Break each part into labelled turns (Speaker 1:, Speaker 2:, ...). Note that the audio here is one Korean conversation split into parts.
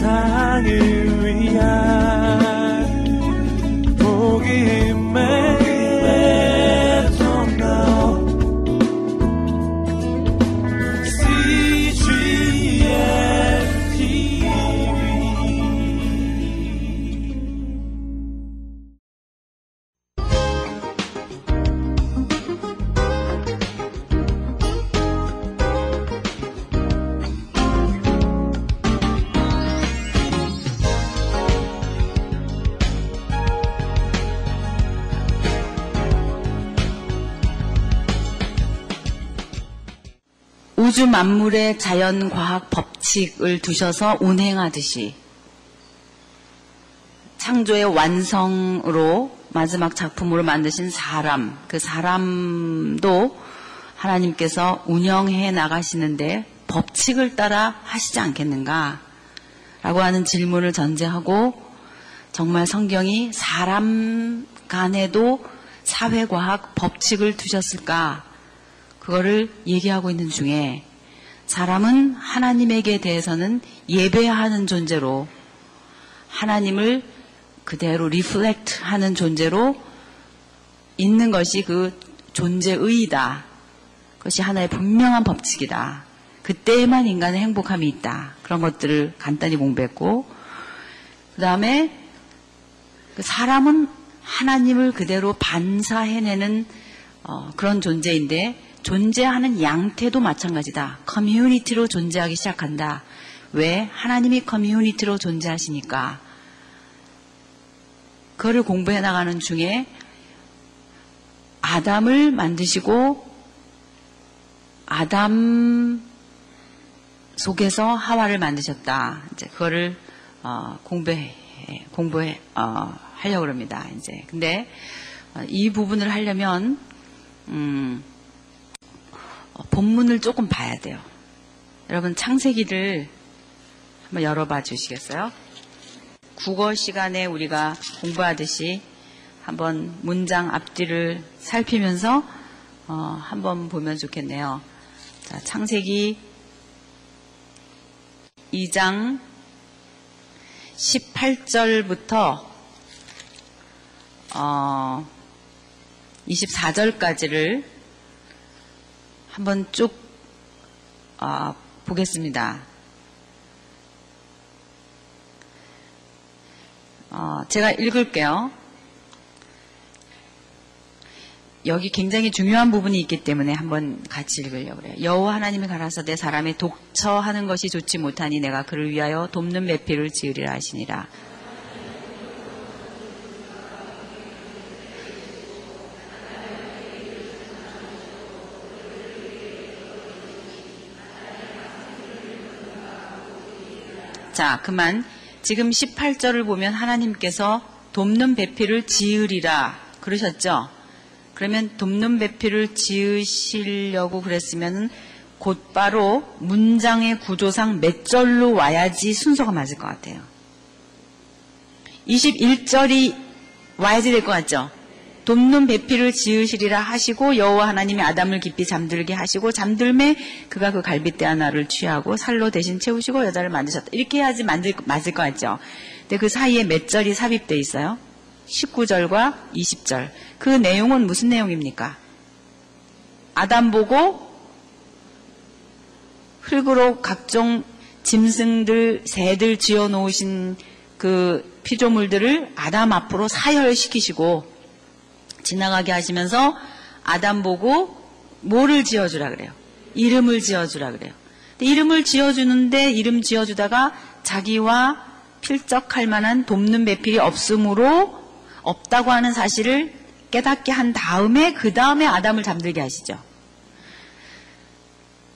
Speaker 1: 세상을 위한 우주 만물의 자연 과학 법칙을 두셔서 운행하듯이 창조의 완성으로 마지막 작품으로 만드신 사람, 그 사람도 하나님께서 운영해 나가시는데 법칙을 따라 하시지 않겠는가? 라고 하는 질문을 전제하고 정말 성경이 사람 간에도 사회과학 법칙을 두셨을까? 그거를 얘기하고 있는 중에 사람은 하나님에게 대해서는 예배하는 존재로 하나님을 그대로 리플렉트 하는 존재로 있는 것이 그 존재의이다. 그것이 하나의 분명한 법칙이다. 그때에만 인간의 행복함이 있다. 그런 것들을 간단히 공부했고, 그 다음에 사람은 하나님을 그대로 반사해내는 어, 그런 존재인데, 존재하는 양태도 마찬가지다. 커뮤니티로 존재하기 시작한다. 왜? 하나님이 커뮤니티로 존재하시니까. 그거를 공부해 나가는 중에 아담을 만드시고 아담 속에서 하와를 만드셨다. 이제 그거를 어, 공부해 공부해 어, 하려고 합니다. 이제 근데 어, 이 부분을 하려면 음, 어, 본문을 조금 봐야 돼요. 여러분 창세기를 한번 열어봐 주시겠어요? 국어 시간에 우리가 공부하듯이 한번 문장 앞뒤를 살피면서 어, 한번 보면 좋겠네요. 자, 창세기 2장 18절부터 어, 24절까지를 한번 쭉 어, 보겠습니다. 어, 제가 읽을게요. 여기 굉장히 중요한 부분이 있기 때문에 한번 같이 읽으려고 그래요. 여호와 하나님이 가라사대 사람의 독처하는 것이 좋지 못하니 내가 그를 위하여 돕는 매피를 지으리라 하시니라. 자, 그만 지금 18절을 보면 하나님께서 돕는 배필을 지으리라 그러셨죠? 그러면 돕는 배필을 지으시려고 그랬으면 곧바로 문장의 구조상 몇 절로 와야지 순서가 맞을 것 같아요. 21절이 와야지 될 것 같죠? 돕는 배필을 지으시리라 하시고 여호와 하나님이 아담을 깊이 잠들게 하시고 잠들매 그가 그 갈빗대 하나를 취하고 살로 대신 채우시고 여자를 만드셨다. 이렇게 해야지 만들, 맞을 것 같죠. 근데 그 사이에 몇 절이 삽입돼 있어요? 19절과 20절. 그 내용은 무슨 내용입니까? 아담 보고 흙으로 각종 짐승들, 새들 지어 놓으신 그 피조물들을 아담 앞으로 사열시키시고 지나가게 하시면서 아담 보고 뭐를 지어주라 그래요? 이름을 지어주라 그래요. 이름을 지어주는데 이름 지어주다가 자기와 필적할 만한 돕는 배필이 없으므로 없다고 하는 사실을 깨닫게 한 다음에 그 다음에 아담을 잠들게 하시죠.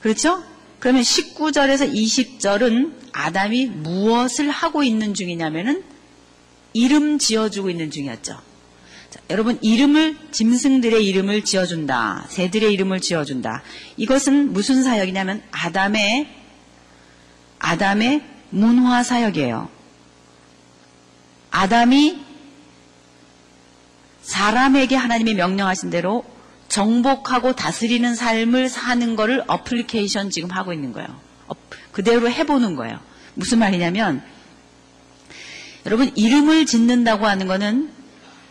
Speaker 1: 그렇죠? 그러면 19절에서 20절은 아담이 무엇을 하고 있는 중이냐면은 이름 지어주고 있는 중이었죠. 자, 여러분 이름을 짐승들의 이름을 지어준다. 새들의 이름을 지어준다. 이것은 무슨 사역이냐면 아담의 아담의 문화 사역이에요. 아담이 사람에게 하나님의 명령하신 대로 정복하고 다스리는 삶을 사는 거를 어플리케이션 지금 하고 있는 거예요. 그대로 해보는 거예요. 무슨 말이냐면 여러분 이름을 짓는다고 하는 거는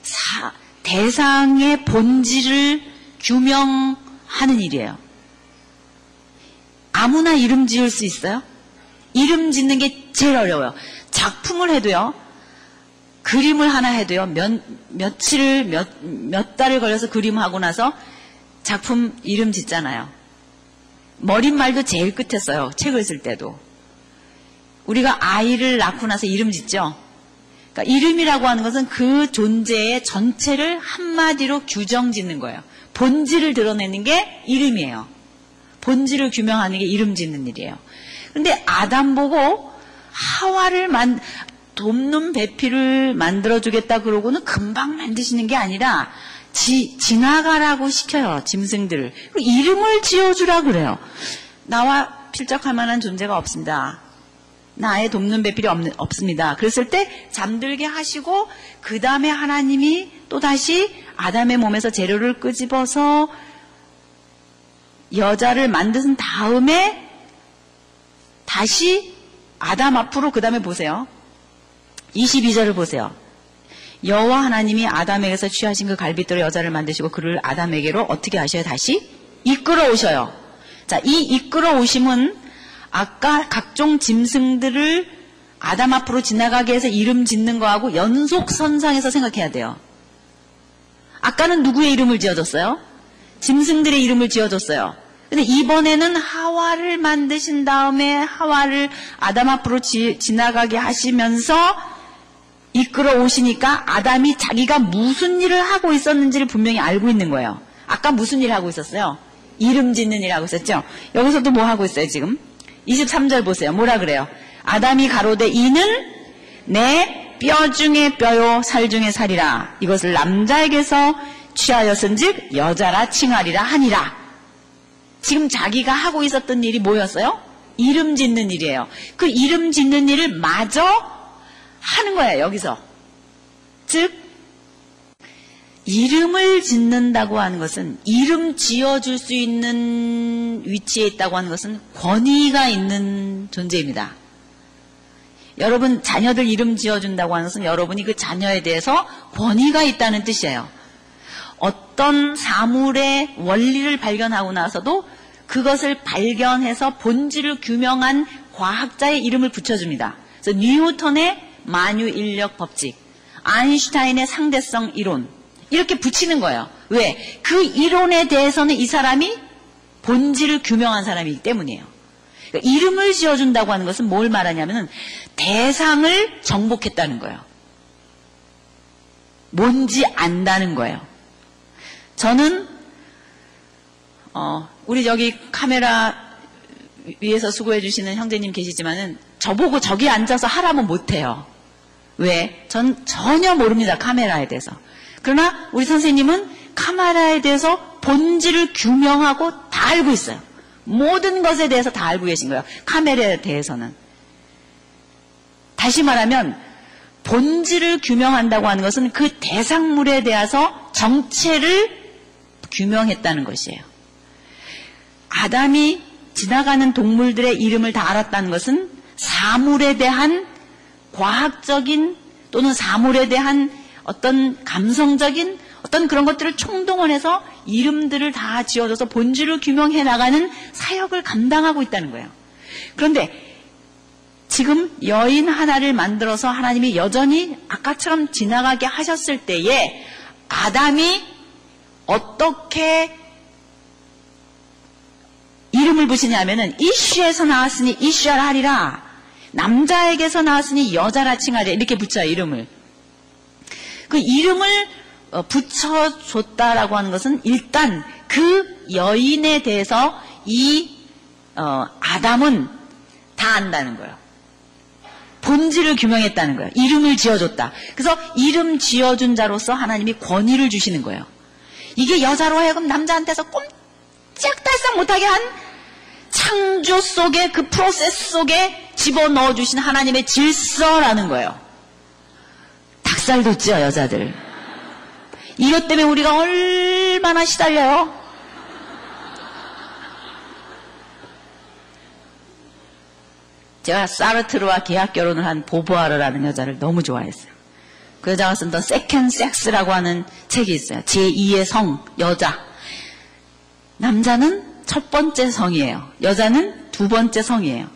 Speaker 1: 사, 대상의 본질을 규명하는 일이에요. 아무나 이름 지을 수 있어요? 이름 짓는 게 제일 어려워요. 작품을 해도요. 그림을 하나 해도요. 몇, 며칠 몇, 몇 달을 걸려서 그림하고 나서 작품 이름 짓잖아요. 머릿말도 제일 끝에 써요. 책을 쓸 때도. 우리가 아이를 낳고 나서 이름 짓죠? 그러니까 이름이라고 하는 것은 그 존재의 전체를 한마디로 규정짓는 거예요. 본질을 드러내는 게 이름이에요. 본질을 규명하는 게 이름 짓는 일이에요. 근데 아담 보고 하와를 만 돕는 배필을 만들어주겠다 그러고는 금방 만드시는 게 아니라 지, 지나가라고 시켜요 짐승들을 그 이름을 지어주라 그래요. 나와 필적할 만한 존재가 없습니다. 나의 돕는 배필이 없, 없습니다. 그랬을 때 잠들게 하시고 그 다음에 하나님이 또다시 아담의 몸에서 재료를 끄집어서 여자를 만든 드 다음에 다시 아담 앞으로 그 다음에 보세요. 22절을 보세요. 여호와 하나님이 아담에게서 취하신 그갈비대로 여자를 만드시고 그를 아담에게로 어떻게 하셔요? 다시 이끌어 오셔요. 자, 이 이끌어 오심은 아까 각종 짐승들을 아담 앞으로 지나가게 해서 이름 짓는 거하고 연속선상에서 생각해야 돼요. 아까는 누구의 이름을 지어줬어요? 짐승들의 이름을 지어줬어요. 근데 이번에는 하와를 만드신 다음에 하와를 아담 앞으로 지, 지나가게 하시면서 이끌어 오시니까 아담이 자기가 무슨 일을 하고 있었는지를 분명히 알고 있는 거예요. 아까 무슨 일을 하고 있었어요? 이름 짓는 일 하고 있었죠? 여기서도 뭐 하고 있어요, 지금? 23절 보세요. 뭐라 그래요? 아담이 가로되 이는 내 뼈 중에 뼈요 살 중에 살이라 이것을 남자에게서 취하였은즉 여자라 칭하리라 하니라. 지금 자기가 하고 있었던 일이 뭐였어요? 이름 짓는 일이에요. 그 이름 짓는 일을 마저 하는 거예요, 여기서. 즉 이름을 짓는다고 하는 것은 이름 지어줄 수 있는 위치에 있다고 하는 것은 권위가 있는 존재입니다. 여러분 자녀들 이름 지어준다고 하는 것은 여러분이 그 자녀에 대해서 권위가 있다는 뜻이에요. 어떤 사물의 원리를 발견하고 나서도 그것을 발견해서 본질을 규명한 과학자의 이름을 붙여줍니다. 그래서 뉴턴의 만유인력 법칙, 아인슈타인의 상대성 이론, 이렇게 붙이는 거예요. 왜? 그 이론에 대해서는 이 사람이 본질을 규명한 사람이기 때문이에요. 그러니까 이름을 지어준다고 하는 것은 뭘 말하냐면 대상을 정복했다는 거예요. 뭔지 안다는 거예요. 저는 어, 우리 여기 카메라 위에서 수고해 주시는 형제님 계시지만은 저보고 저기 앉아서 하라면 못해요. 왜? 전 전혀 모릅니다. 카메라에 대해서. 그러나 우리 선생님은 카메라에 대해서 본질을 규명하고 다 알고 있어요. 모든 것에 대해서 다 알고 계신 거예요. 카메라에 대해서는. 다시 말하면 본질을 규명한다고 하는 것은 그 대상물에 대해서 정체를 규명했다는 것이에요. 아담이 지나가는 동물들의 이름을 다 알았다는 것은 사물에 대한 과학적인 또는 사물에 대한 어떤 감성적인 어떤 그런 것들을 총동원해서 이름들을 다 지어줘서 본질을 규명해 나가는 사역을 감당하고 있다는 거예요. 그런데 지금 여인 하나를 만들어서 하나님이 여전히 아까처럼 지나가게 하셨을 때에 아담이 어떻게 이름을 부시냐면은 이슈에서 나왔으니 이슈라 아 하리라 남자에게서 나왔으니 여자라 칭하리 이렇게 붙여 이름을 그 이름을 어, 붙여줬다라고 하는 것은 일단 그 여인에 대해서 이 어, 아담은 다 안다는 거예요. 본질을 규명했다는 거예요. 이름을 지어줬다. 그래서 이름 지어준 자로서 하나님이 권위를 주시는 거예요. 이게 여자로 하여금 남자한테서 꼼짝달싹 못하게 한 창조 속에 그 프로세스 속에 집어넣어 주신 하나님의 질서라는 거예요. 닭살도 찌요 여자들. 이것 때문에 우리가 얼마나 시달려요? 제가 사르트르와 계약 결혼을 한 보보아르라는 여자를 너무 좋아했어요. 그 여자가 쓴 더 세컨 섹스라고 하는 책이 있어요. 제2의 성, 여자. 남자는 첫 번째 성이에요. 여자는 두 번째 성이에요.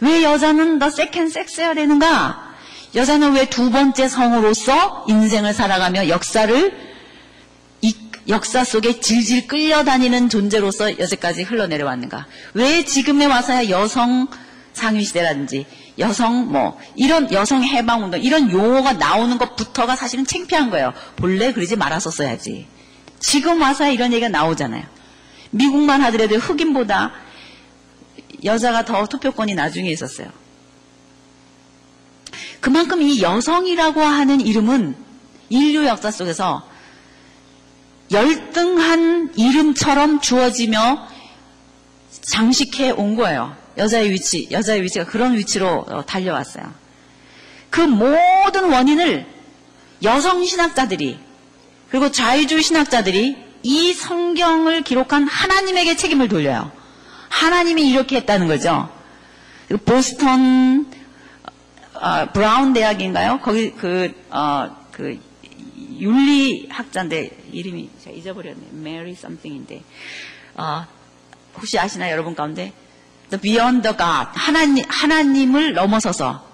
Speaker 1: 왜 여자는 더 세컨 섹스해야 되는가? 여자는 왜 두 번째 성으로서 인생을 살아가며 역사를 역사 속에 질질 끌려다니는 존재로서 여태까지 흘러내려왔는가? 왜 지금에 와서야 여성 상위 시대라든지 여성 뭐 이런 여성 해방 운동 이런 용어가 나오는 것부터가 사실은 창피한 거예요. 본래 그러지 말았었어야지. 지금 와서야 이런 얘기가 나오잖아요. 미국만 하더라도 흑인보다 여자가 더 투표권이 나중에 있었어요. 그만큼 이 여성이라고 하는 이름은 인류 역사 속에서 열등한 이름처럼 주어지며 장식해 온 거예요. 여자의 위치, 여자의 위치가 그런 위치로 어, 달려왔어요. 그 모든 원인을 여성 신학자들이 그리고 좌의주 신학자들이 이 성경을 기록한 하나님에게 책임을 돌려요. 하나님이 이렇게 했다는 거죠. 그 보스턴 어, 브라운 대학인가요? 거기 그, 어, 그, 윤리학자인데, 이름이 제가 잊어버렸네. 메리 썸띵인데. 어, 혹시 아시나요, 여러분 가운데? The Beyond the God. 하나님, 하나님을 넘어서서.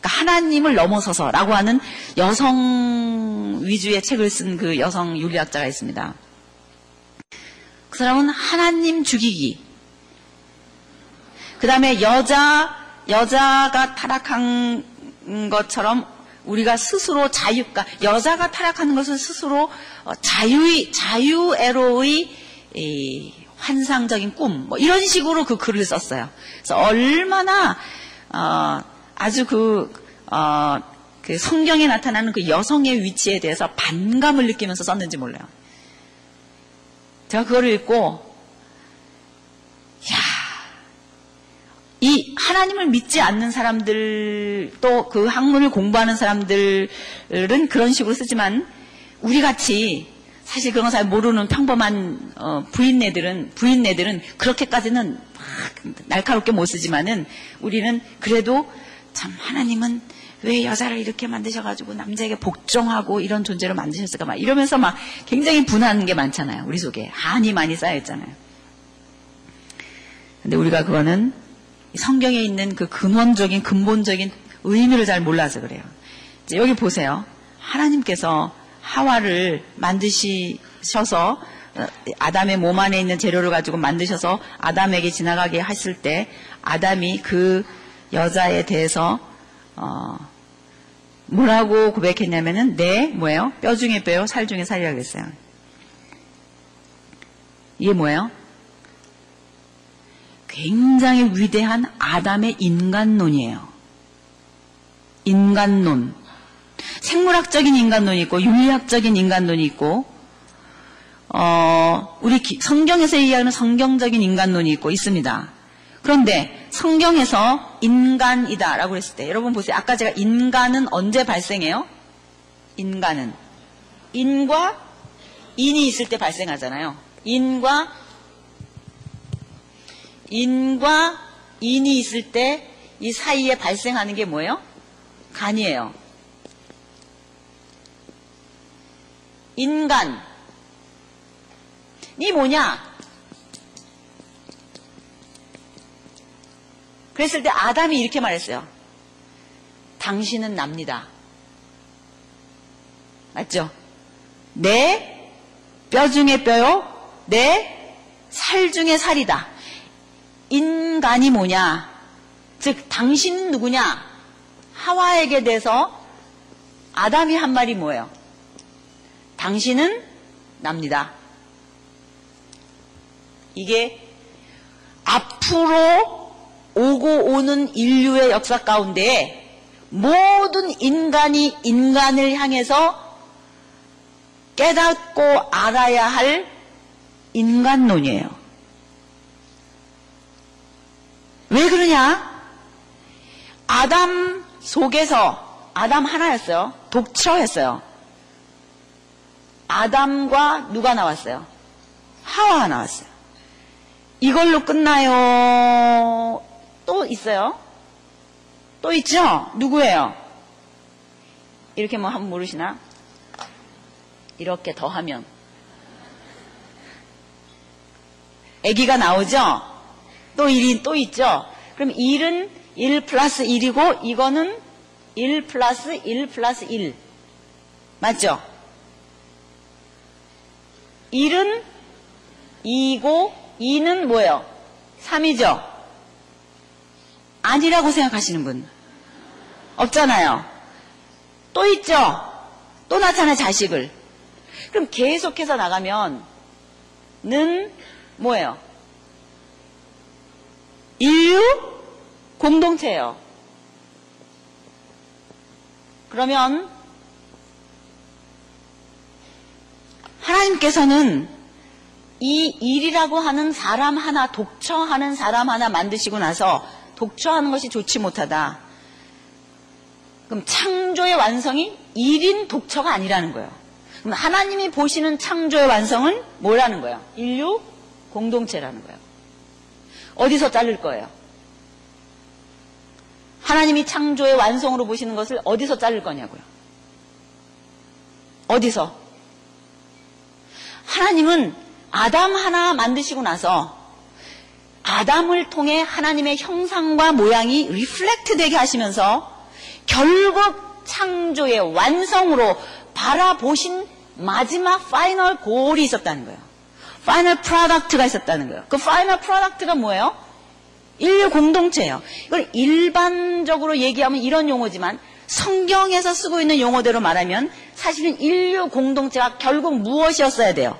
Speaker 1: 그러니까 하나님을 넘어서서 라고 하는 여성 위주의 책을 쓴 그 여성 윤리학자가 있습니다. 그 사람은 하나님 죽이기. 그 다음에 여자 여자가 타락한 것처럼 우리가 스스로 자유가 여자가 타락하는 것은 스스로 어, 자유의 자유애로의 환상적인 꿈뭐 이런 식으로 그 글을 썼어요. 그래서 얼마나 어, 아주 그, 어, 그 성경에 나타나는 그 여성의 위치에 대해서 반감을 느끼면서 썼는지 몰라요. 제가 그거를 읽고 이 하나님을 믿지 않는 사람들 또 그 학문을 공부하는 사람들은 그런 식으로 쓰지만 우리 같이 사실 그런 거잘 모르는 평범한 어, 부인네들은 부인네들은 그렇게까지는 막 날카롭게 못 쓰지만은 우리는 그래도 참 하나님은 왜 여자를 이렇게 만드셔가지고 남자에게 복종하고 이런 존재로 만드셨을까 막 이러면서 막 굉장히 분한 게 많잖아요 우리 속에 한이 많이 쌓여 있잖아요. 근데 우리가 그거는 성경에 있는 그 근원적인 근본적인 의미를 잘 몰라서 그래요. 여기 보세요. 하나님께서 하와를 만드시셔서 어, 아담의 몸 안에 있는 재료를 가지고 만드셔서 아담에게 지나가게 했을 때 아담이 그 여자에 대해서 어 뭐라고 고백했냐면은 내 뭐예요? 뼈 중에 뼈요, 살 중에 살이라고 그어요 이게 뭐예요? 굉장히 위대한 아담의 인간론이에요. 인간론. 생물학적인 인간론이 있고, 윤리학적인 인간론이 있고, 어, 우리 성경에서 얘기하는 성경적인 인간론이 있고, 있습니다. 그런데 성경에서 인간이다라고 했을 때, 여러분 보세요. 아까 제가 인간은 언제 발생해요? 인간은. 인과 인이 있을 때 발생하잖아요. 인과 인과 인이 있을 때 이 사이에 발생하는 게 뭐예요? 간이에요. 인간이 뭐냐? 그랬을 때 아담이 이렇게 말했어요. 당신은 납니다. 맞죠? 내 뼈 중에 뼈요. 내 살 중에 살이다. 인간이 뭐냐? 즉, 당신 누구냐? 하와에게 대해서 아담이 한 말이 뭐예요? 당신은 납니다. 이게 앞으로 오고 오는 인류의 역사 가운데 모든 인간이 인간을 향해서 깨닫고 알아야 할 인간론이에요. 왜 그러냐? 아담 속에서 아담 하나였어요. 독처했어요. 아담과 누가 나왔어요? 하와가 나왔어요. 이걸로 끝나요. 또 있어요? 또 있죠? 누구예요? 이렇게 뭐 한번 모르시나? 이렇게 더 하면. 아기가 나오죠? 또 1이 또 있죠. 그럼 1은 1 플러스 1이고 이거는 1 플러스 1 플러스 1. 맞죠? 1은 2고 2는 뭐예요? 3이죠? 아니라고 생각하시는 분 없잖아요. 또 있죠? 또 나타나 자식을. 그럼 계속해서 나가면 는 뭐예요? 인류 공동체예요. 그러면 하나님께서는 이 일이라고 하는 사람 하나, 독처하는 사람 하나 만드시고 나서 독처하는 것이 좋지 못하다. 그럼 창조의 완성이 일인 독처가 아니라는 거예요. 그럼 하나님이 보시는 창조의 완성은 뭐라는 거예요? 인류 공동체라는 거예요. 어디서 자를 거예요? 하나님이 창조의 완성으로 보시는 것을 어디서 자를 거냐고요. 어디서? 하나님은 아담 하나 만드시고 나서 아담을 통해 하나님의 형상과 모양이 리플렉트 되게 하시면서 결국 창조의 완성으로 바라보신 마지막 파이널 골이 있었다는 거예요. 파이널 프로덕트가 있었다는 거예요. 그 파이널 프로덕트가 뭐예요? 인류 공동체예요. 이걸 일반적으로 얘기하면 이런 용어지만 성경에서 쓰고 있는 용어대로 말하면 사실은 인류 공동체가 결국 무엇이었어야 돼요?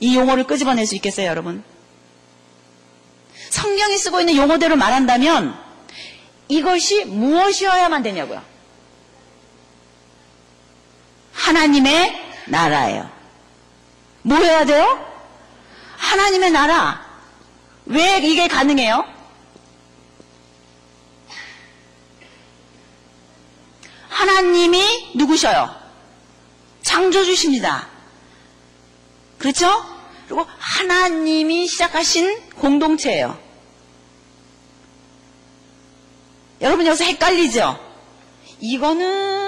Speaker 1: 이 용어를 끄집어낼 수 있겠어요, 여러분? 성경이 쓰고 있는 용어대로 말한다면 이것이 무엇이어야만 되냐고요? 하나님의 나라예요. 뭐 해야 돼요? 하나님의 나라. 왜 이게 가능해요? 하나님이 누구셔요? 창조주십니다. 그렇죠? 그리고 하나님이 시작하신 공동체예요. 여러분 여기서 헷갈리죠? 이거는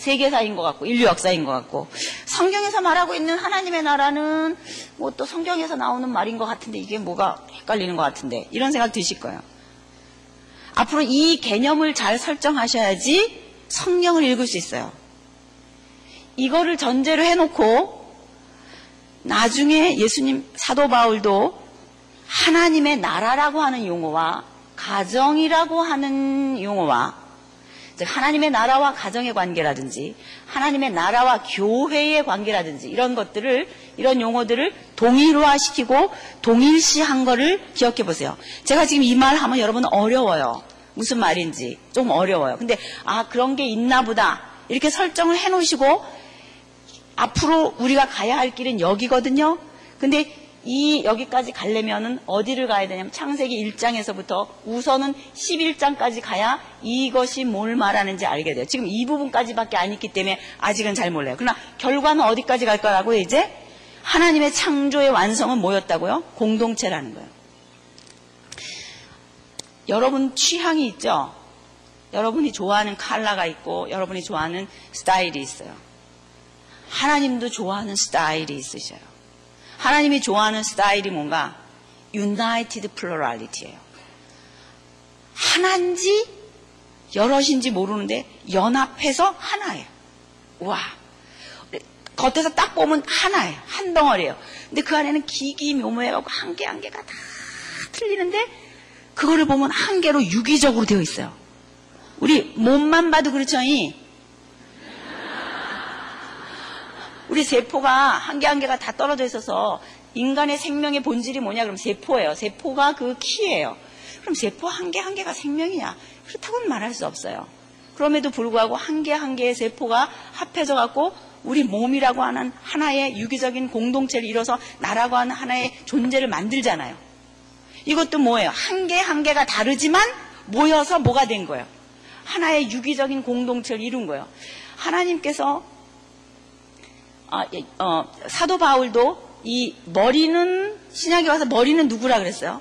Speaker 1: 세계사인 것 같고 인류 역사인 것 같고 성경에서 말하고 있는 하나님의 나라는 뭐 또 성경에서 나오는 말인 것 같은데 이게 뭐가 헷갈리는 것 같은데 이런 생각 드실 거예요. 앞으로 이 개념을 잘 설정하셔야지 성경을 읽을 수 있어요. 이거를 전제로 해놓고 나중에 예수님 사도 바울도 하나님의 나라라고 하는 용어와 가정이라고 하는 용어와 즉 하나님의 나라와 가정의 관계라든지 하나님의 나라와 교회의 관계라든지 이런 것들을 이런 용어들을 동일화시키고 동일시한 거를 기억해 보세요. 제가 지금 이 말 하면 여러분 어려워요. 무슨 말인지 좀 어려워요. 근데 아 그런 게 있나 보다. 이렇게 설정을 해 놓으시고 앞으로 우리가 가야 할 길은 여기거든요. 근데 이 여기까지 가려면 어디를 가야 되냐면 창세기 1장에서부터 우선은 11장까지 가야 이것이 뭘 말하는지 알게 돼요. 지금 이 부분까지밖에 안 있기 때문에 아직은 잘 몰라요. 그러나 결과는 어디까지 갈 거라고 이제 하나님의 창조의 완성은 뭐였다고요? 공동체라는 거예요. 여러분 취향이 있죠? 여러분이 좋아하는 칼라가 있고 여러분이 좋아하는 스타일이 있어요. 하나님도 좋아하는 스타일이 있으셔요. 하나님이 좋아하는 스타일이 뭔가 유나이티드 플로럴리티예요. 하나인지 여럿인지 모르는데 연합해서 하나예요. 와. 겉에서 딱 보면 하나예요. 한 덩어리예요. 근데 그 안에는 기기 묘모해가고 한 개 한 개가 다 틀리는데 그거를 보면 한 개로 유기적으로 되어 있어요. 우리 몸만 봐도 그렇죠. 이 우리 세포가 한 개 한 개가 다 떨어져 있어서 인간의 생명의 본질이 뭐냐? 그럼 세포예요. 세포가 그 키예요. 그럼 세포 한 개 한 개가 생명이냐? 그렇다고는 말할 수 없어요. 그럼에도 불구하고 한 개 한 개의 세포가 합해져 갖고 우리 몸이라고 하는 하나의 유기적인 공동체를 이뤄서 나라고 하는 하나의 존재를 만들잖아요. 이것도 뭐예요? 한 개 한 개가 다르지만 모여서 뭐가 된 거예요? 하나의 유기적인 공동체를 이룬 거예요. 하나님께서 어, 어, 사도 바울도 이 머리는 신약에 와서 머리는 누구라 그랬어요?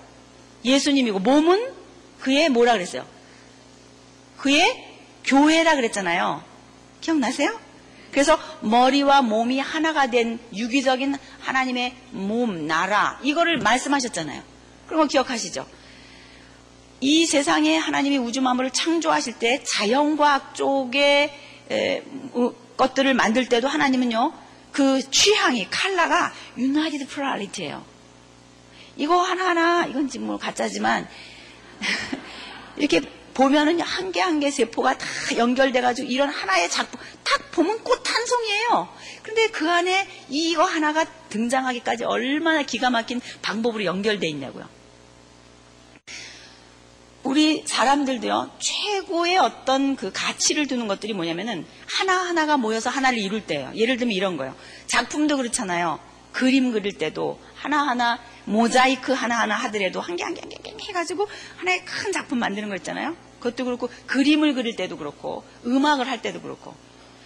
Speaker 1: 예수님이고 몸은 그의 뭐라 그랬어요? 그의 교회라 그랬잖아요. 기억나세요? 그래서 머리와 몸이 하나가 된 유기적인 하나님의 몸, 나라 이거를 말씀하셨잖아요. 그런 거 기억하시죠? 이 세상에 하나님이 우주 만물을 창조하실 때 자연과학 쪽의 것들을 만들 때도 하나님은요 그 취향이 칼라가 유나이티드 플라리티예요. 이거 하나하나 이건 지금 뭐 가짜지만 이렇게 보면은 한개 한개 한 개 세포가 다 연결돼가지고 이런 하나의 작품 딱 보면 꽃 한 송이에요. 근데 그 안에 이거 하나가 등장하기까지 얼마나 기가 막힌 방법으로 연결돼 있냐고요. 우리 사람들도요, 최고의 어떤 그 가치를 두는 것들이 뭐냐면은 하나하나가 모여서 하나를 이룰 때예요. 예를 들면 이런 거예요. 작품도 그렇잖아요. 그림 그릴 때도 하나하나 모자이크 하나하나 하더라도 한 개 한 개 한 개 한 개 해가지고 하나의 큰 작품 만드는 거 있잖아요. 그것도 그렇고 그림을 그릴 때도 그렇고 음악을 할 때도 그렇고.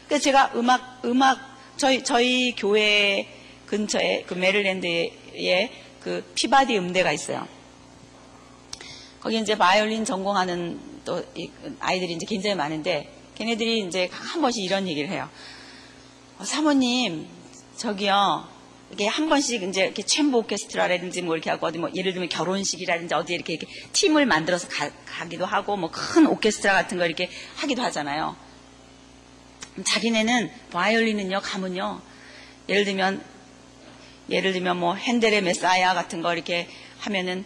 Speaker 1: 그래서 그러니까 제가 음악 음악 저희 저희 교회 근처에 그 메릴랜드에 그 피바디 음대가 있어요. 거기 이제 바이올린 전공하는 또 아이들이 이제 굉장히 많은데 걔네들이 이제 한 번씩 이런 얘기를 해요. 어, 사모님 저기요 이게 렇한 번씩 이제 이렇게 챔버 오케스트라라든지 뭐 이렇게 하고 어디 뭐 예를 들면 결혼식이라든지 어디 이렇게, 이렇게 팀을 만들어서 가, 기도 하고 뭐 큰 오케스트라 같은 걸 이렇게 하기도 하잖아요. 자기네는 바이올린은요 가면요 예를 들면 예를 들면 뭐 핸델의 메사야 같은 거 이렇게 하면은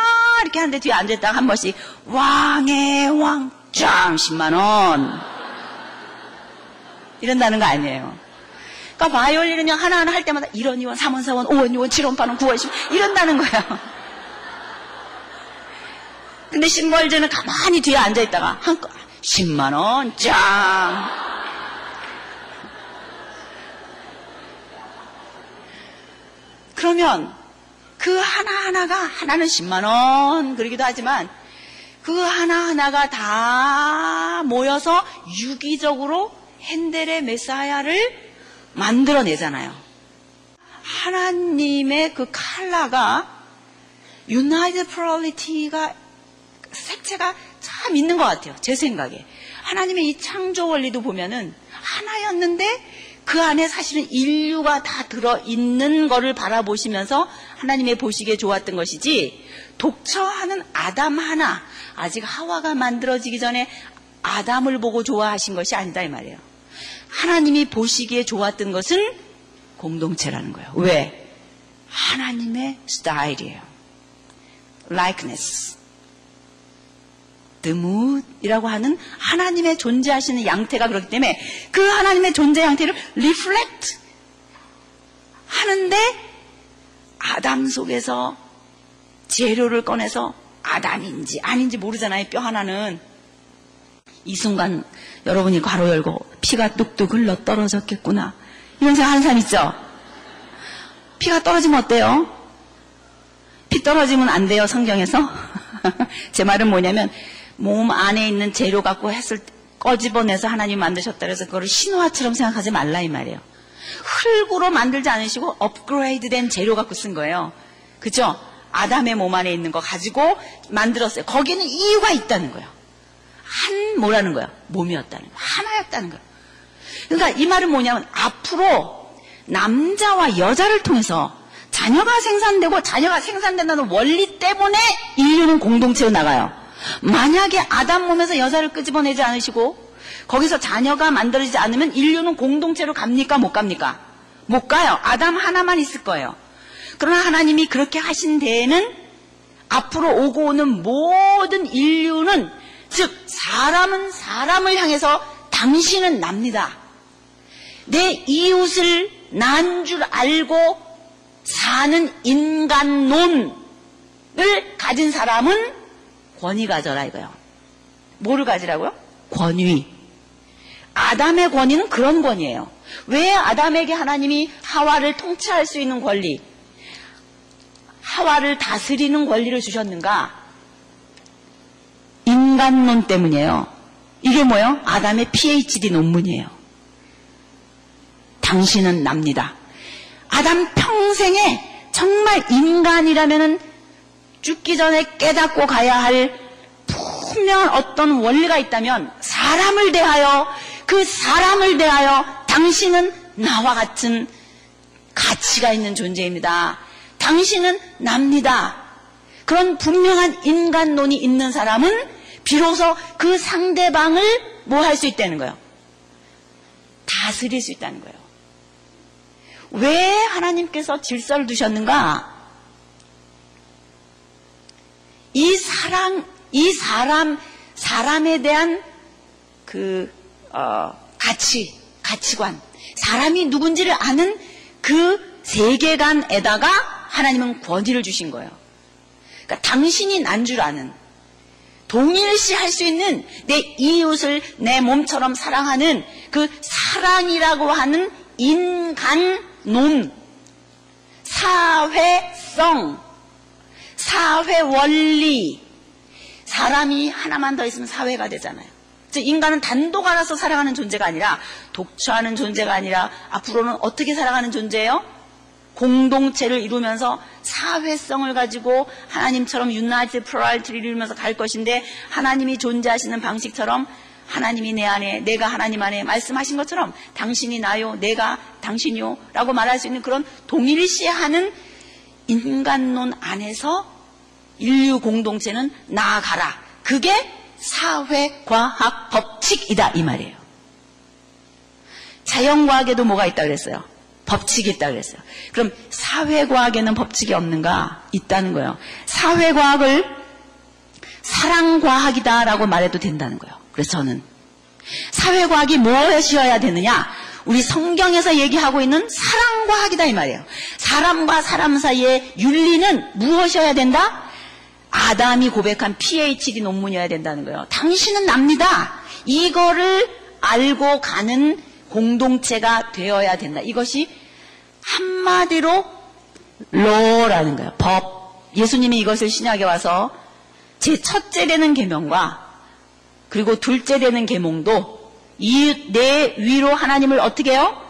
Speaker 1: 이렇게 하는데 뒤에 앉아있다가 한 번씩 왕의 왕, 짱, 10만원. 이런다는 거 아니에요. 그러니까 바이올린은 그 하나하나 할 때마다 1원, 2원, 3원, 4원, 5원, 6원, 7원, 8원, 9원, 10원. 이런다는 거예요. 근데 신벌제는 가만히 뒤에 앉아있다가 한껏 10만원, 짱. 그러면 그 하나하나가 하나는 10만원 그러기도 하지만 그 하나하나가 다 모여서 유기적으로 핸델의 메사야를 만들어내잖아요. 하나님의 그 칼라가 유나이드 프로리티가 색채가 참 있는 것 같아요. 제 생각에. 하나님의 이 창조 원리도 보면은 하나였는데 그 안에 사실은 인류가 다 들어있는 거를 바라보시면서 하나님의 보시기에 좋았던 것이지 독처하는 아담 하나 아직 하와가 만들어지기 전에 아담을 보고 좋아하신 것이 아니다 이 말이에요. 하나님이 보시기에 좋았던 것은 공동체라는 거예요. 왜? 하나님의 스타일이에요. likeness. 드뭇이라고 하는 하나님의 존재하시는 양태가 그렇기 때문에 그 하나님의 존재 양태를 리플렉트 하는데 아담 속에서 재료를 꺼내서 아담인지 아닌지 모르잖아요. 뼈 하나는 이 순간 여러분이 괄호 열고 피가 뚝뚝 흘러 떨어졌겠구나 이런 생각 하는 사람 있죠. 피가 떨어지면 어때요? 피 떨어지면 안 돼요 성경에서 제 말은 뭐냐면 몸 안에 있는 재료 갖고 했을 꺼집어내서 하나님 만드셨다 그래서 그걸 신화처럼 생각하지 말라 이 말이에요. 흙으로 만들지 않으시고 업그레이드된 재료 갖고 쓴 거예요. 그죠? 아담의 몸 안에 있는 거 가지고 만들었어요. 거기는 이유가 있다는 거예요. 한 뭐라는 거야 몸이었다는 거예요. 하나였다는 거예요. 그러니까 이 말은 뭐냐면 앞으로 남자와 여자를 통해서 자녀가 생산되고 자녀가 생산된다는 원리 때문에 인류는 공동체로 나가요. 만약에 아담 몸에서 여자를 끄집어내지 않으시고 거기서 자녀가 만들어지지 않으면 인류는 공동체로 갑니까? 못 갑니까? 못 가요. 아담 하나만 있을 거예요. 그러나 하나님이 그렇게 하신 데에는 앞으로 오고 오는 모든 인류는 즉 사람은 사람을 향해서 당신은 납니다. 내 이웃을 난 줄 알고 사는 인간론을 가진 사람은 권위 가져라 이거요. 뭐를 가지라고요? 권위. 아담의 권위는 그런 권위예요. 왜 아담에게 하나님이 하와를 통치할 수 있는 권리, 하와를 다스리는 권리를 주셨는가? 인간론 때문이에요. 이게 뭐예요? 아담의 PhD 논문이에요. 당신은 납니다. 아담 평생에 정말 인간이라면은 죽기 전에 깨닫고 가야 할분명 어떤 원리가 있다면 사람을 대하여 그 사람을 대하여 당신은 나와 같은 가치가 있는 존재입니다. 당신은 납니다. 그런 분명한 인간론이 있는 사람은 비로소 그 상대방을 뭐 할 수 있다는 거예요? 다스릴 수 있다는 거예요. 왜 하나님께서 질서를 두셨는가? 이 사랑, 이 사람, 사람에 대한 그, 어, 가치, 가치관. 사람이 누군지를 아는 그 세계관에다가 하나님은 권위를 주신 거예요. 그러니까 당신이 난 줄 아는 동일시 할 수 있는 내 이웃을 내 몸처럼 사랑하는 그 사랑이라고 하는 인간 논, 사회성, 사회 원리. 사람이 하나만 더 있으면 사회가 되잖아요. 즉 인간은 단독 알아서 살아가는 존재가 아니라 독처하는 존재가 아니라 앞으로는 어떻게 살아가는 존재예요? 공동체를 이루면서 사회성을 가지고 하나님처럼 유나이트 프로이티를 이루면서 갈 것인데 하나님이 존재하시는 방식처럼 하나님이 내 안에 내가 하나님 안에 말씀하신 것처럼 당신이 나요 내가 당신이요 라고 말할 수 있는 그런 동일시하는 인간론 안에서 인류 공동체는 나아가라. 그게 사회과학 법칙이다 이 말이에요. 자연과학에도 뭐가 있다 그랬어요? 법칙이 있다 그랬어요. 그럼 사회과학에는 법칙이 없는가? 있다는 거예요. 사회과학을 사랑과학이다라고 말해도 된다는 거예요. 그래서 저는 사회과학이 무엇이어야 되느냐? 우리 성경에서 얘기하고 있는 사랑과 학이다 이 말이에요. 사람과 사람 사이의 윤리는 무엇이어야 된다? 아담이 고백한 PhD 논문이어야 된다는 거예요. 당신은 납니다. 이거를 알고 가는 공동체가 되어야 된다. 이것이 한마디로 로라는 거예요. 법. 예수님이 이것을 신약에 와서 제 첫째 되는 계명과 그리고 둘째 되는 계몽도 이내 위로 하나님을 어떻게 해요?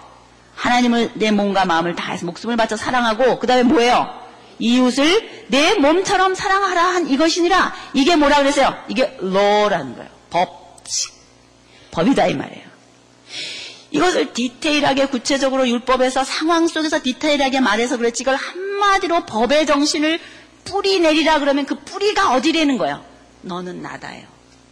Speaker 1: 하나님을 내 몸과 마음을 다해서 목숨을 바쳐 사랑하고 그 다음에 뭐예요? 이웃을 내 몸처럼 사랑하라 한 이것이니라 이게 뭐라 그랬어요? 이게 law라는 거예요. 법칙. 법이다 이 말이에요. 이것을 디테일하게 구체적으로 율법에서 상황 속에서 디테일하게 말해서 그랬지 이걸 한마디로 법의 정신을 뿌리 내리라 그러면 그 뿌리가 어디래는 거예요? 너는 나다예요.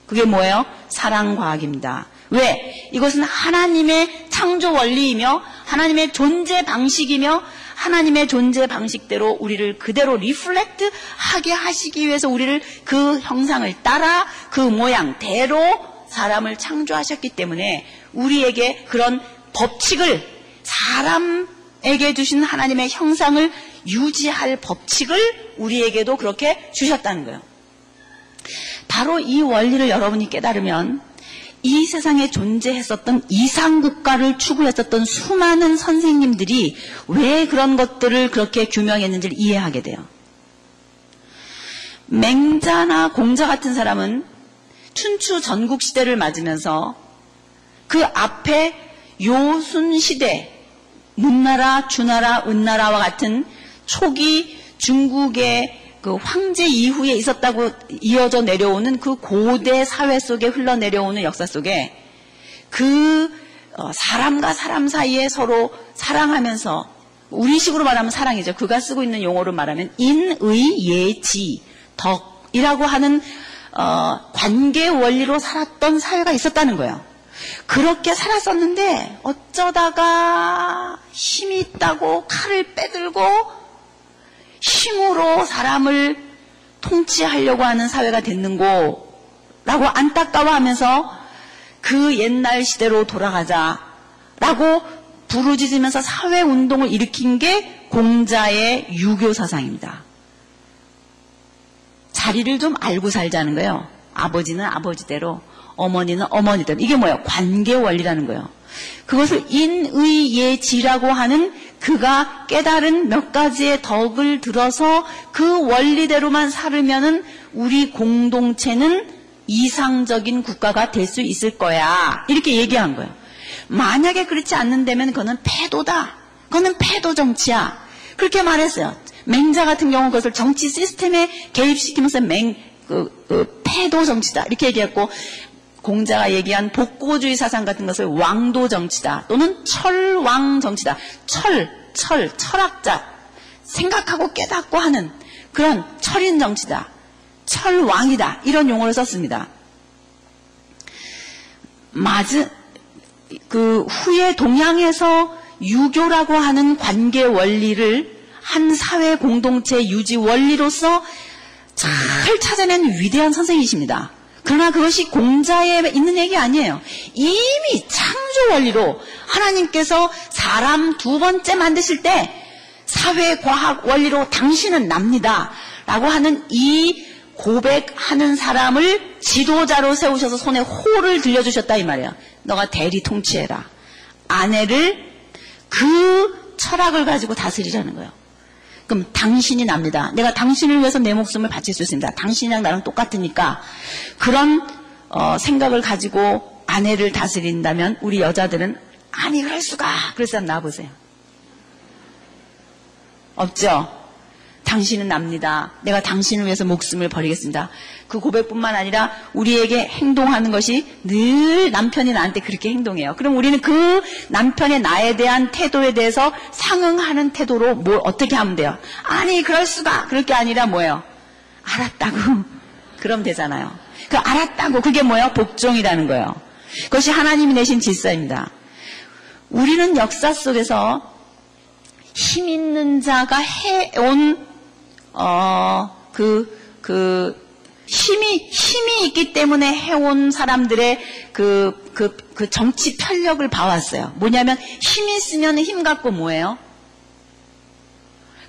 Speaker 1: 그게 뭐예요? 사랑 과학입니다. 왜? 이것은 하나님의 창조 원리이며 하나님의 존재 방식이며 하나님의 존재 방식대로 우리를 그대로 리플렉트 하게 하시기 위해서 우리를 그 형상을 따라 그 모양대로 사람을 창조하셨기 때문에 우리에게 그런 법칙을 사람에게 주신 하나님의 형상을 유지할 법칙을 우리에게도 그렇게 주셨다는 거예요. 바로 이 원리를 여러분이 깨달으면 이 세상에 존재했었던 이상국가를 추구했었던 수많은 선생님들이 왜 그런 것들을 그렇게 규명했는지를 이해하게 돼요. 맹자나 공자 같은 사람은 춘추 전국 시대를 맞으면서 그 앞에 요순 시대, 문나라, 주나라, 은나라와 같은 초기 중국의 그 황제 이후에 있었다고 이어져 내려오는 그 고대 사회 속에 흘러내려오는 역사 속에 그 어, 사람과 사람 사이에 서로 사랑하면서 우리식으로 말하면 사랑이죠. 그가 쓰고 있는 용어로 말하면 인의 예지 덕이라고 하는 어, 관계 원리로 살았던 사회가 있었다는 거예요. 그렇게 살았었는데 어쩌다가 힘이 있다고 칼을 빼들고 힘으로 사람을 통치하려고 하는 사회가 됐는고 라고 안타까워하면서 그 옛날 시대로 돌아가자라고 부르짖으면서 사회운동을 일으킨 게 공자의 유교 사상입니다. 자리를 좀 알고 살자는 거예요. 아버지는 아버지대로 어머니는 어머니든 이게 뭐예요? 관계 원리라는 거예요. 그것을 인의예지라고 하는 그가 깨달은 몇 가지의 덕을 들어서 그 원리대로만 살으면은 우리 공동체는 이상적인 국가가 될 수 있을 거야. 이렇게 얘기한 거예요. 만약에 그렇지 않는다면 그거는 패도다. 그거는 패도 정치야. 그렇게 말했어요. 맹자 같은 경우 그것을 정치 시스템에 개입시키면서 맹, 그, 그, 패도 정치다. 이렇게 얘기했고, 공자가 얘기한 복고주의 사상 같은 것을 왕도 정치다 또는 철왕 정치다. 철, 철, 철학자. 생각하고 깨닫고 하는 그런 철인 정치다. 철왕이다. 이런 용어를 썼습니다. 마즈, 그 후에 동양에서 유교라고 하는 관계 원리를 한 사회 공동체 유지 원리로서 잘 찾아낸 위대한 선생이십니다. 그러나 그것이 공자에 있는 얘기 아니에요. 이미 창조 원리로 하나님께서 사람 두 번째 만드실 때 사회 과학 원리로 당신은 납니다. 라고 하는 이 고백하는 사람을 지도자로 세우셔서 손에 호를 들려주셨다 이말이에요 너가 대리 통치해라. 아내를 그 철학을 가지고 다스리자는 거예요. 그럼 당신이 납니다. 내가 당신을 위해서 내 목숨을 바칠 수 있습니다. 당신이랑 나랑 똑같으니까 그런 어, 생각을 가지고 아내를 다스린다면 우리 여자들은 아니 그럴 수가 그래서나보세요 없죠? 당신은 납니다. 내가 당신을 위해서 목숨을 버리겠습니다. 그 고백뿐만 아니라 우리에게 행동하는 것이 늘 남편이 나한테 그렇게 행동해요. 그럼 우리는 그 남편의 나에 대한 태도에 대해서 상응하는 태도로 뭘 어떻게 하면 돼요? 아니 그럴 수가 그럴게 아니라 뭐예요? 알았다고 그럼 되잖아요. 그 알았다고 그게 뭐예요? 복종이라는 거예요. 그것이 하나님이 내신 질서입니다. 우리는 역사 속에서 힘 있는 자가 해온 어그그 그 힘이 힘이 있기 때문에 해온 사람들의 그 그, 그 정치 편력을 봐왔어요. 뭐냐면 힘이 있으면 힘 갖고 뭐예요?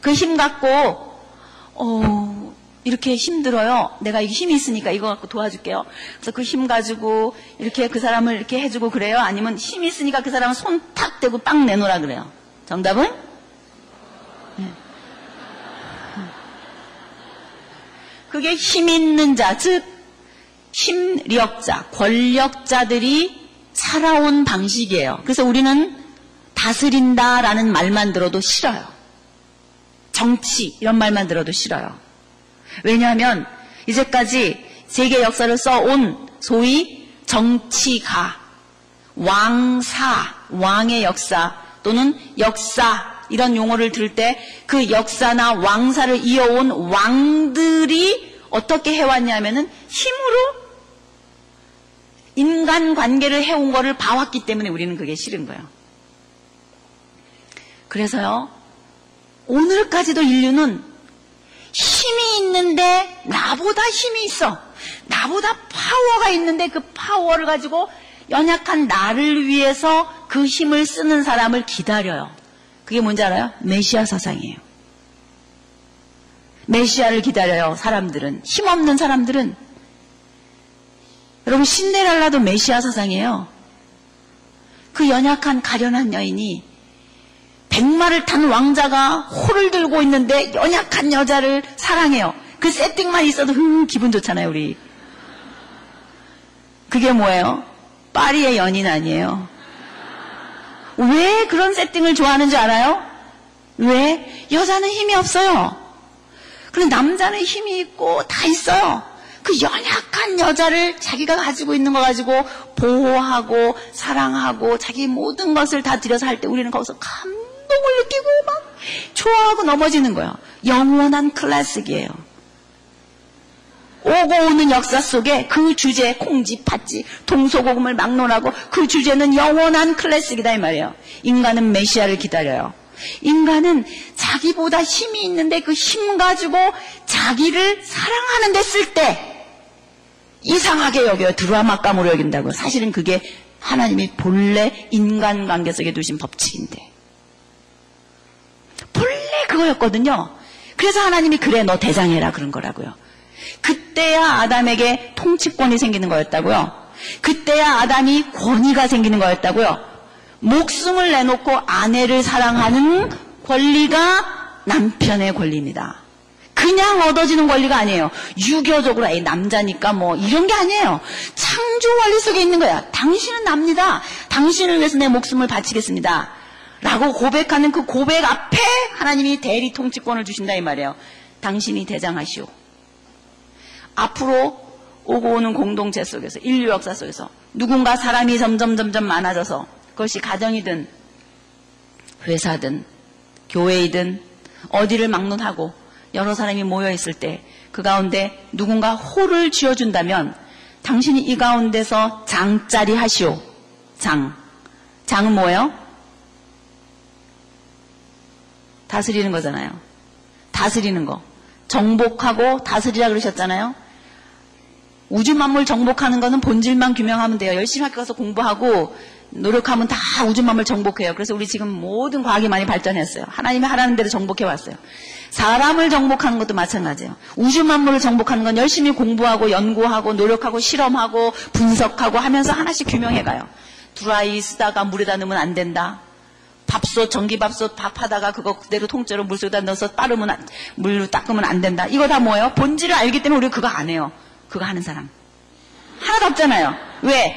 Speaker 1: 그 힘 갖고 어 이렇게 힘들어요. 내가 이게 힘이 있으니까 이거 갖고 도와줄게요. 그래서 그 힘 가지고 이렇게 그 사람을 이렇게 해주고 그래요. 아니면 힘이 있으니까 그 사람은 손탁 대고 빵 내놓으라 그래요. 정답은 그게 힘 있는 자, 즉 힘력자, 권력자들이 살아온 방식이에요. 그래서 우리는 다스린다라는 말만 들어도 싫어요. 정치 이런 말만 들어도 싫어요. 왜냐하면 이제까지 세계 역사를 써 온 소위 정치가, 왕사, 왕의 역사 또는 역사 이런 용어를 들 때 그 역사나 왕사를 이어온 왕들이 어떻게 해왔냐면은 힘으로 인간 관계를 해온 거를 봐왔기 때문에 우리는 그게 싫은 거예요. 그래서요, 오늘까지도 인류는 힘이 있는데 나보다 힘이 있어. 나보다 파워가 있는데 그 파워를 가지고 연약한 나를 위해서 그 힘을 쓰는 사람을 기다려요. 그게 뭔지 알아요? 메시아 사상이에요. 메시아를 기다려요, 사람들은. 힘없는 사람들은. 여러분, 신데렐라도 메시아 사상이에요. 그 연약한 가련한 여인이 백마를 탄 왕자가 호를 들고 있는데 연약한 여자를 사랑해요. 그 세팅만 있어도 흥 기분 좋잖아요, 우리. 그게 뭐예요? 파리의 연인 아니에요. 왜 그런 세팅을 좋아하는지 알아요? 왜? 여자는 힘이 없어요. 그런데 남자는 힘이 있고 다 있어요. 그 연약한 여자를 자기가 가지고 있는 거 가지고 보호하고 사랑하고 자기 모든 것을 다 들여서 할 때 우리는 거기서 감동을 느끼고 막 좋아하고 넘어지는 거예요. 영원한 클래식이에요. 오고 오는 역사 속에 그 주제의 콩지, 팥지, 동서고금을 막론하고 그 주제는 영원한 클래식이다 이 말이에요. 인간은 메시아를 기다려요. 인간은 자기보다 힘이 있는데 그 힘 가지고 자기를 사랑하는 데 쓸 때 이상하게 여겨요. 드라마감으로 여긴다고. 요 사실은 그게 하나님이 본래 인간 관계 속에 두신 법칙인데. 본래 그거였거든요. 그래서 하나님이 그래 너 대장해라 그런 거라고요. 그때야 아담에게 통치권이 생기는 거였다고요. 그때야 아담이 권위가 생기는 거였다고요. 목숨을 내놓고 아내를 사랑하는 권리가 남편의 권리입니다. 그냥 얻어지는 권리가 아니에요. 유교적으로 아예 남자니까 뭐 이런 게 아니에요. 창조 원리 속에 있는 거야. 당신은 납니다. 당신을 위해서 내 목숨을 바치겠습니다. 라고 고백하는 그 고백 앞에 하나님이 대리 통치권을 주신다 이 말이에요. 당신이 대장하시오. 앞으로 오고 오는 공동체 속에서 인류 역사 속에서 누군가 사람이 점점 점점 많아져서 그것이 가정이든 회사든 교회이든 어디를 막론하고 여러 사람이 모여 있을 때 그 가운데 누군가 호를 쥐어준다면 당신이 이 가운데서 장짜리 하시오. 장. 장은 뭐예요? 다스리는 거잖아요. 다스리는 거. 정복하고 다스리라 그러셨잖아요. 우주 만물 정복하는 거는 본질만 규명하면 돼요. 열심히 학교 가서 공부하고 노력하면 다 우주 만물 정복해요. 그래서 우리 지금 모든 과학이 많이 발전했어요. 하나님이 하라는 대로 정복해 왔어요. 사람을 정복하는 것도 마찬가지예요. 우주 만물을 정복하는 건 열심히 공부하고 연구하고 노력하고 실험하고 분석하고 하면서 하나씩 규명해 가요. 드라이 쓰다가 물에다 넣으면 안 된다. 밥솥, 전기밥솥 밥하다가 그거 그대로 통째로 물속에다 넣어서 빠르면 안, 물로 닦으면 안 된다. 이거 다 뭐예요? 본질을 알기 때문에 우리가 그거 안 해요. 그거 하는 사람. 하나도 없잖아요. 왜?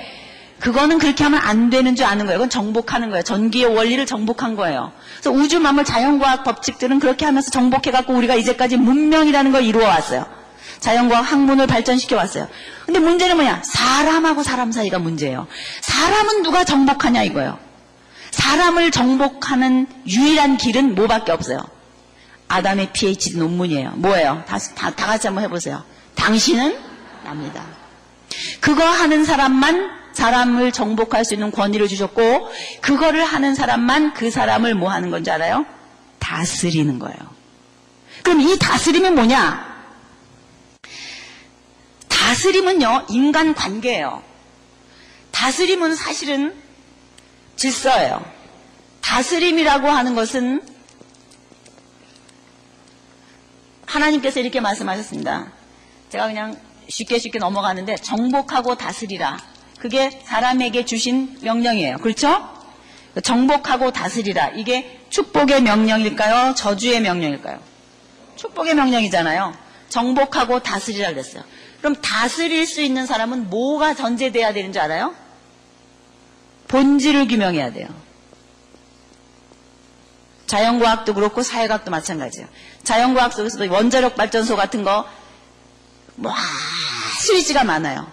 Speaker 1: 그거는 그렇게 하면 안 되는 줄 아는 거예요. 그건 정복하는 거예요. 전기의 원리를 정복한 거예요. 그래서 우주 만물 자연과학 법칙들은 그렇게 하면서 정복해갖고 우리가 이제까지 문명이라는 걸 이루어왔어요. 자연과학 학문을 발전시켜 왔어요. 근데 문제는 뭐냐? 사람하고 사람 사이가 문제예요. 사람은 누가 정복하냐 이거예요. 사람을 정복하는 유일한 길은 뭐밖에 없어요. 아담의 PhD 논문이에요. 뭐예요? 다 다, 다 같이 한번 해보세요. 당신은 납니다. 그거 하는 사람만 사람을 정복할 수 있는 권위를 주셨고 그거를 하는 사람만 그 사람을 뭐 하는 건지 알아요? 다스리는 거예요. 그럼 이 다스림은 뭐냐? 다스림은요 인간 관계예요. 다스림은 사실은 질서예요. 다스림이라고 하는 것은 하나님께서 이렇게 말씀하셨습니다. 제가 그냥 쉽게 쉽게 넘어가는데 정복하고 다스리라. 그게 사람에게 주신 명령이에요. 그렇죠? 정복하고 다스리라. 이게 축복의 명령일까요? 저주의 명령일까요? 축복의 명령이잖아요. 정복하고 다스리라 그랬어요. 그럼 다스릴 수 있는 사람은 뭐가 전제돼야 되는 줄 알아요? 본질을 규명해야 돼요. 자연과학도 그렇고 사회과학도 마찬가지예요. 자연과학 속에서도 원자력 발전소 같은 거, 와, 뭐 스위치가 많아요.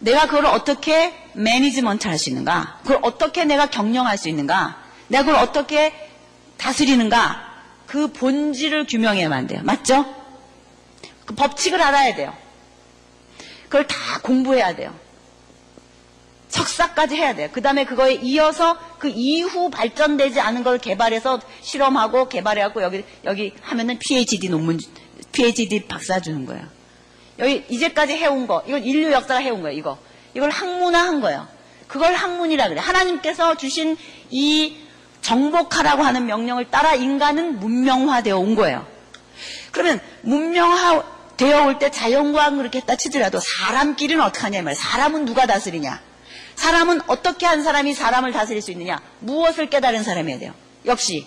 Speaker 1: 내가 그걸 어떻게 매니지먼트 할 수 있는가? 그걸 어떻게 내가 경영할 수 있는가? 내가 그걸 어떻게 다스리는가? 그 본질을 규명해야만 돼요. 맞죠? 그 법칙을 알아야 돼요. 그걸 다 공부해야 돼요. 석사까지 해야 돼요. 그 다음에 그거에 이어서 그 이후 발전되지 않은 걸 개발해서 실험하고 개발해갖고 여기, 여기 하면은 PhD 논문, PhD 박사 주는 거예요 여기 이제까지 해온 거, 이건 인류 역사가 해온 거예요 이거. 이걸 학문화 한 거예요. 그걸 학문이라 그래. 요 하나님께서 주신 이 정복하라고 하는 명령을 따라 인간은 문명화되어 온 거예요. 그러면 문명화 되어 올 때 자연과학 그렇게 했다 치더라도 사람끼리는 어떻게 하냐 이말이에요 사람은 누가 다스리냐? 사람은 어떻게 한 사람이 사람을 다스릴 수 있느냐? 무엇을 깨달은 사람이어야 돼요. 역시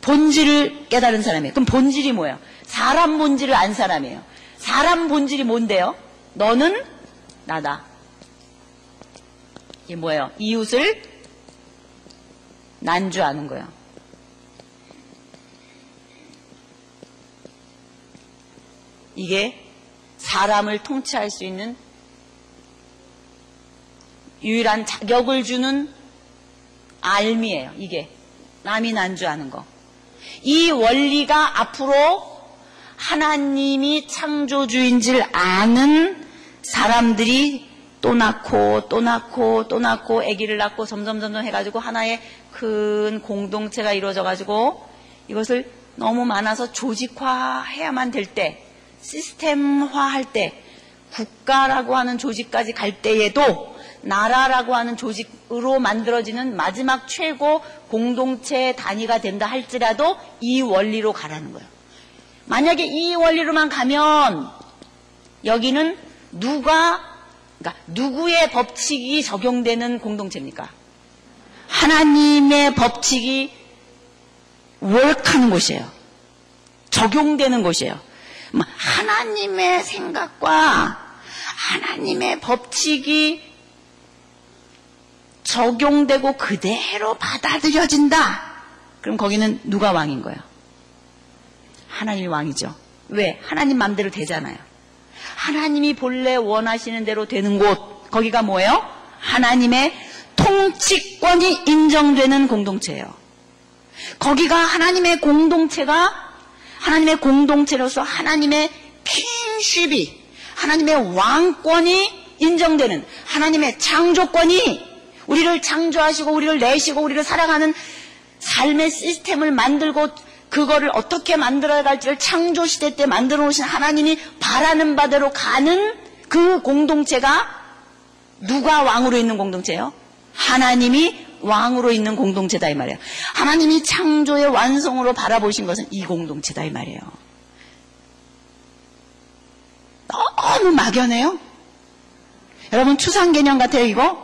Speaker 1: 본질을 깨달은 사람이에요. 그럼 본질이 뭐예요? 사람 본질을 안 사람이에요. 사람 본질이 뭔데요? 너는 나다. 이게 뭐예요? 이웃을 난 줄 아는 거예요. 이게 사람을 통치할 수 있는 유일한 자격을 주는 알미예요. 이게 남이 난주하는 거. 이 원리가 앞으로 하나님이 창조주인지를 아는 사람들이 또 낳고 또 낳고 또 낳고 아기를 낳고 점점 점점 해가지고 하나의 큰 공동체가 이루어져가지고 이것을 너무 많아서 조직화해야만 될 때, 시스템화할 때, 국가라고 하는 조직까지 갈 때에도 나라라고 하는 조직으로 만들어지는 마지막 최고 공동체 단위가 된다 할지라도 이 원리로 가라는 거예요. 만약에 이 원리로만 가면 여기는 누가 그러니까 누구의 법칙이 적용되는 공동체입니까? 하나님의 법칙이 월크하는 곳이에요. 적용되는 곳이에요. 뭐 하나님의 생각과 하나님의 법칙이 적용되고 그대로 받아들여진다. 그럼 거기는 누가 왕인 거예요? 하나님이 왕이죠. 왜? 하나님 마음대로 되잖아요. 하나님이 본래 원하시는 대로 되는 곳. 거기가 뭐예요? 하나님의 통치권이 인정되는 공동체예요. 거기가 하나님의 공동체가 하나님의 공동체로서 하나님의 킹쉽이 하나님의 왕권이 인정되는 하나님의 창조권이 우리를 창조하시고 우리를 내시고 우리를 사랑하는 삶의 시스템을 만들고 그거를 어떻게 만들어야 할지를 창조시대 때 만들어 놓으신 하나님이 바라는 바대로 가는 그 공동체가 누가 왕으로 있는 공동체예요? 하나님이 왕으로 있는 공동체다 이 말이에요. 하나님이 창조의 완성으로 바라보신 것은 이 공동체다 이 말이에요. 너무 막연해요. 여러분 추상 개념 같아요 이거?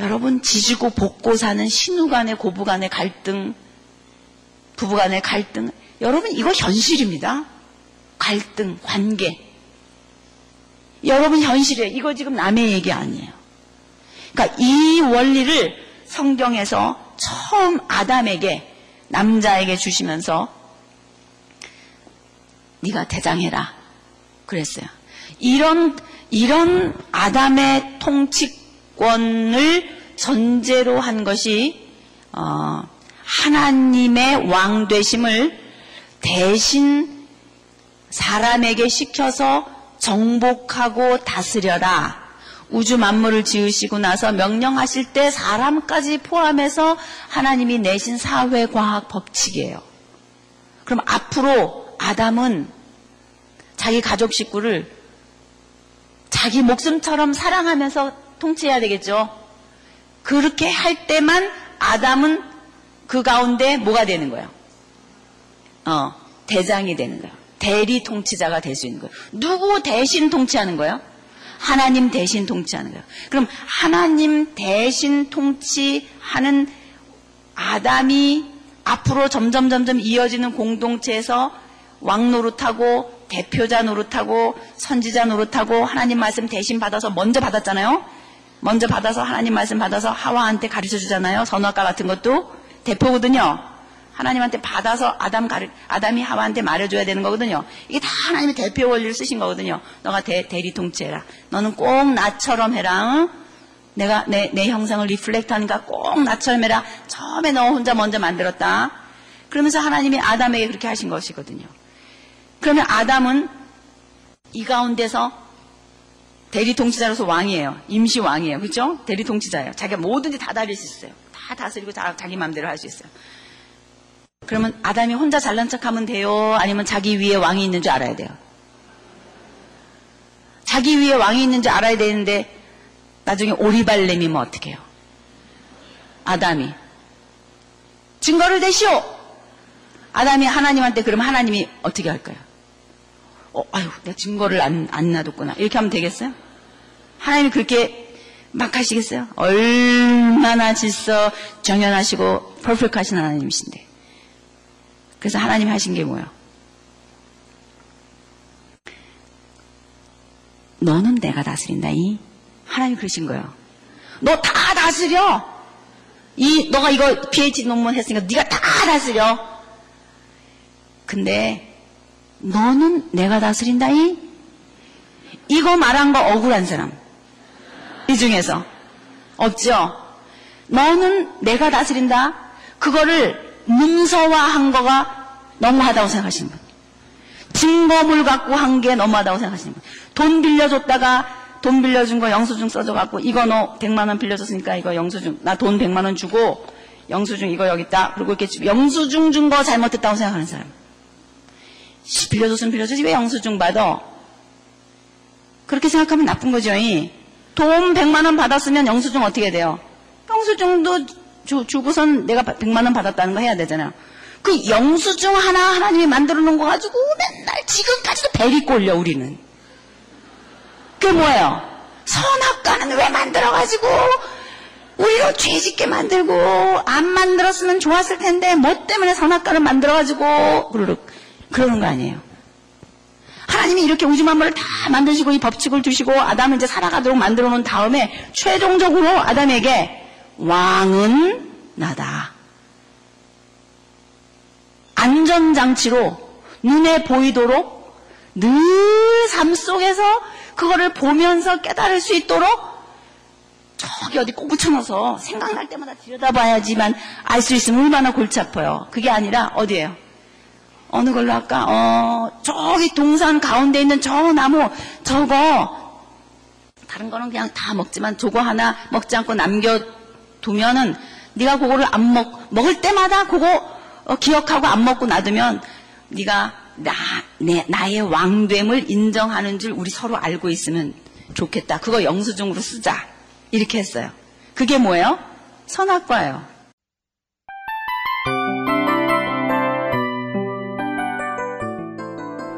Speaker 1: 여러분 지지고 볶고 사는 신우 간의 고부 간의 갈등, 부부 간의 갈등. 여러분 이거 현실입니다. 갈등, 관계. 여러분 현실에 이거 지금 남의 얘기 아니에요. 그러니까 이 원리를 성경에서 처음 아담에게 남자에게 주시면서 네가 대장해라 그랬어요. 이런 이런 아담의 통치 권을 전제로 한 것이 어, 하나님의 왕 되심을 대신 사람에게 시켜서 정복하고 다스려라. 우주 만물을 지으시고 나서 명령하실 때 사람까지 포함해서 하나님이 내신 사회 과학 법칙이에요. 그럼 앞으로 아담은 자기 가족 식구를 자기 목숨처럼 사랑하면서 통치해야 되겠죠. 그렇게 할 때만 아담은 그 가운데 뭐가 되는 거예요? 어, 대장이 되는 거예요. 대리 통치자가 될 수 있는 거예요. 누구 대신 통치하는 거예요? 하나님 대신 통치하는 거예요. 그럼 하나님 대신 통치하는 아담이 앞으로 점점 점점 이어지는 공동체에서 왕 노릇하고 대표자 노릇하고 선지자 노릇하고 하나님 말씀 대신 받아서 먼저 받았잖아요. 먼저 받아서 하나님 말씀 받아서 하와한테 가르쳐 주잖아요. 선악과 같은 것도 대포거든요. 하나님한테 받아서 아담 가르, 아담이 하와한테 말해줘야 되는 거거든요. 이게 다 하나님의 대표 원리를 쓰신 거거든요. 너가 대, 대리 통치해라. 너는 꼭 나처럼 해라. 응? 내가 내, 내 형상을 리플렉트 하니까 꼭 나처럼 해라. 처음에 너 혼자 먼저 만들었다. 그러면서 하나님이 아담에게 그렇게 하신 것이거든요. 그러면 아담은 이 가운데서 대리 통치자로서 왕이에요. 임시 왕이에요. 그죠? 렇 대리 통치자예요. 자기가 뭐든지 다 다릴 수 있어요. 다 다스리고 다 자기 마음대로 할 수 있어요. 그러면 아담이 혼자 잘난 척하면 돼요? 아니면 자기 위에 왕이 있는 줄 알아야 돼요? 자기 위에 왕이 있는 줄 알아야 되는데 나중에 오리발렘이면 뭐 어떻게 해요? 아담이 증거를 대시오. 아담이 하나님한테 그럼 하나님이 어떻게 할까요? 어, 아유, 나 증거를 안, 안 놔뒀구나. 이렇게 하면 되겠어요? 하나님이 그렇게 막 하시겠어요? 얼마나 질서 정연하시고 퍼펙트하신 하나님이신데. 그래서 하나님 하신 게 뭐예요? 너는 내가 다스린다. 이 하나님 그러신 거예요. 너 다 다스려. 이 너가 이거 PhD 논문 했으니까 네가 다 다스려. 근데 너는 내가 다스린다이? 이거 말한 거 억울한 사람. 이 중에서. 없죠? 너는 내가 다스린다? 그거를 문서화한 거가 너무하다고 생각하시는 분. 증거물 갖고 한 게 너무하다고 생각하시는 분. 돈 빌려줬다가 돈 빌려준 거 영수증 써줘갖고 이거 너 100만 원 빌려줬으니까 이거 영수증 나 돈 100만 원 주고 영수증 이거 여기 있다. 그리고 이렇게 영수증 준 거잘못했다고 생각하는 사람. 빌려줬으면 빌려줘지왜 영수증 받아? 그렇게 생각하면 나쁜 거죠. 이. 돈 100만 원 받았으면 영수증 어떻게 돼요? 영수증도 주, 주고선 내가 100만 원 받았다는 거 해야 되잖아요. 그 영수증 하나 하나님이 만들어 놓은 거 가지고 맨날 지금까지도 배리 꼴려 우리는. 그게 뭐예요? 선악과는 왜 만들어 가지고 우리로 죄짓게 만들고 안 만들었으면 좋았을 텐데 뭐 때문에 선악과를 만들어 가지고 그르륵 그러는 거 아니에요. 하나님이 이렇게 우주 만물을 다 만드시고 이 법칙을 주시고 아담을 이제 살아가도록 만들어 놓은 다음에 최종적으로 아담에게 왕은 나다. 안전장치로 눈에 보이도록 늘 삶 속에서 그거를 보면서 깨달을 수 있도록 저기 어디 꼭 붙여놔서 생각날 때마다 들여다봐야지만 알 수 있으면 얼마나 골치 아파요. 그게 아니라 어디예요? 어느 걸로 할까? 어, 저기 동산 가운데 있는 저 나무, 저거. 다른 거는 그냥 다 먹지만 저거 하나 먹지 않고 남겨두면은 네가 그거를 안 먹, 먹을 때마다 그거 어, 기억하고 안 먹고 놔두면 네가 나, 내, 나의 왕됨을 인정하는 줄 우리 서로 알고 있으면 좋겠다. 그거 영수증으로 쓰자. 이렇게 했어요. 그게 뭐예요? 선악과예요.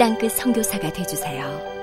Speaker 1: 땅끝 성교사가 되주세요